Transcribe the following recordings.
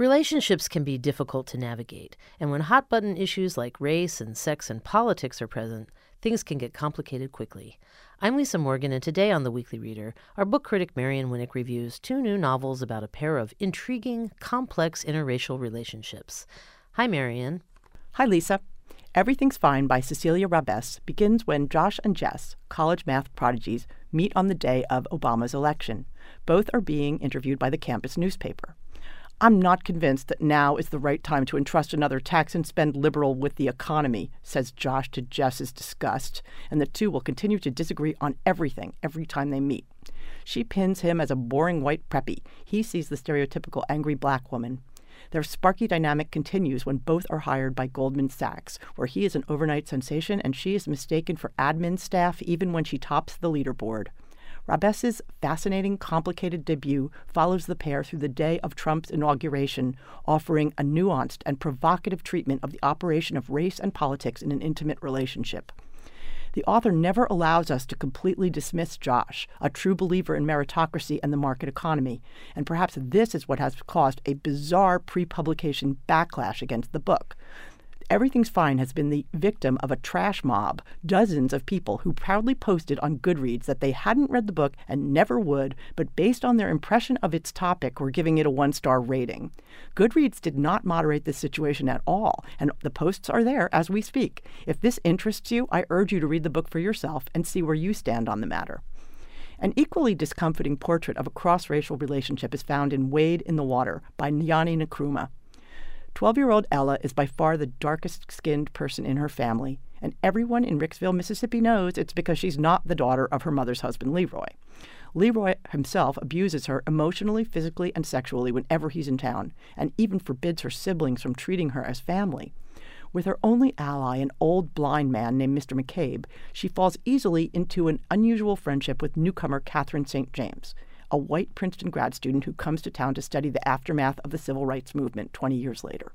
Relationships can be difficult to navigate, and when hot button issues like race and sex and politics are present, things can get complicated quickly. I'm Lisa Morgan, and today on The Weekly Reader, our book critic Marion Winik reviews two new novels about a pair of intriguing, complex interracial relationships. Hi, Marion. Hi, Lisa. Everything's Fine by Cecilia Rabess begins when Josh and Jess, college math prodigies, meet on the day of Obama's election. Both are being interviewed by the campus newspaper. I'm not convinced that now is the right time to entrust another tax and spend liberal with the economy, says Josh to Jess's disgust, and the two will continue to disagree on everything every time they meet. She pins him as a boring white preppy. He sees the stereotypical angry black woman. Their sparky dynamic continues when both are hired by Goldman Sachs, where he is an overnight sensation and she is mistaken for admin staff even when she tops the leaderboard. Rabess's fascinating, complicated debut follows the pair through the day of Trump's inauguration, offering a nuanced and provocative treatment of the operation of race and politics in an intimate relationship. The author never allows us to completely dismiss Josh, a true believer in meritocracy and the market economy, and perhaps this is what has caused a bizarre pre publication backlash against the book. Everything's Fine has been the victim of a trash mob, dozens of people who proudly posted on Goodreads that they hadn't read the book and never would, but based on their impression of its topic were giving it a one star rating. Goodreads did not moderate this situation at all, and the posts are there as we speak. If this interests you, I urge you to read the book for yourself and see where you stand on the matter. An equally discomforting portrait of a cross racial relationship is found in Wade in the Water by Nyani Nkrumah. 12 year old Ella is by far the darkest skinned person in her family, and everyone in Ricksville, Mississippi knows it's because she's not the daughter of her mother's husband, Leroy. Leroy himself abuses her emotionally, physically, and sexually whenever he's in town, and even forbids her siblings from treating her as family. With her only ally, an old blind man named Mr. McCabe, she falls easily into an unusual friendship with newcomer Catherine St. James a white Princeton grad student who comes to town to study the aftermath of the civil rights movement 20 years later.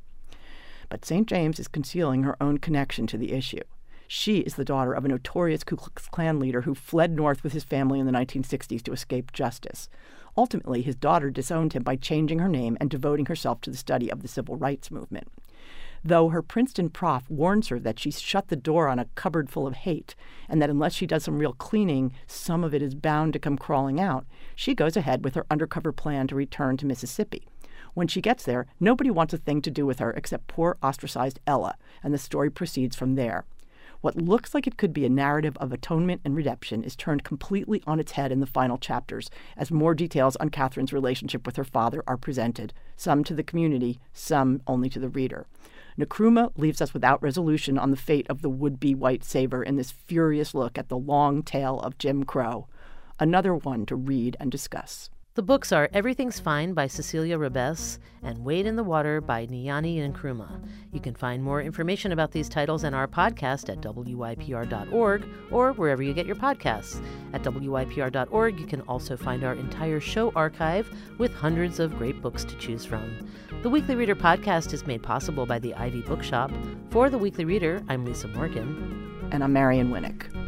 But St. James is concealing her own connection to the issue. She is the daughter of a notorious Ku Klux Klan leader who fled north with his family in the 1960s to escape justice. Ultimately, his daughter disowned him by changing her name and devoting herself to the study of the civil rights movement though her Princeton prof warns her that she's shut the door on a cupboard full of hate and that unless she does some real cleaning, some of it is bound to come crawling out, she goes ahead with her undercover plan to return to Mississippi. When she gets there, nobody wants a thing to do with her except poor ostracized Ella, and the story proceeds from there. What looks like it could be a narrative of atonement and redemption is turned completely on its head in the final chapters, as more details on Catherine's relationship with her father are presented, some to the community, some only to the reader. Nkrumah leaves us without resolution on the fate of the would be white savior in this furious look at the long tail of Jim Crow. Another one to read and discuss. The books are Everything's Fine by Cecilia Rabess and Wade in the Water by Nyani Nkrumah. You can find more information about these titles and our podcast at WYPR.org or wherever you get your podcasts. At WYPR.org, you can also find our entire show archive with hundreds of great books to choose from. The Weekly Reader podcast is made possible by the Ivy Bookshop. For The Weekly Reader, I'm Lisa Morgan. And I'm Marion Winik.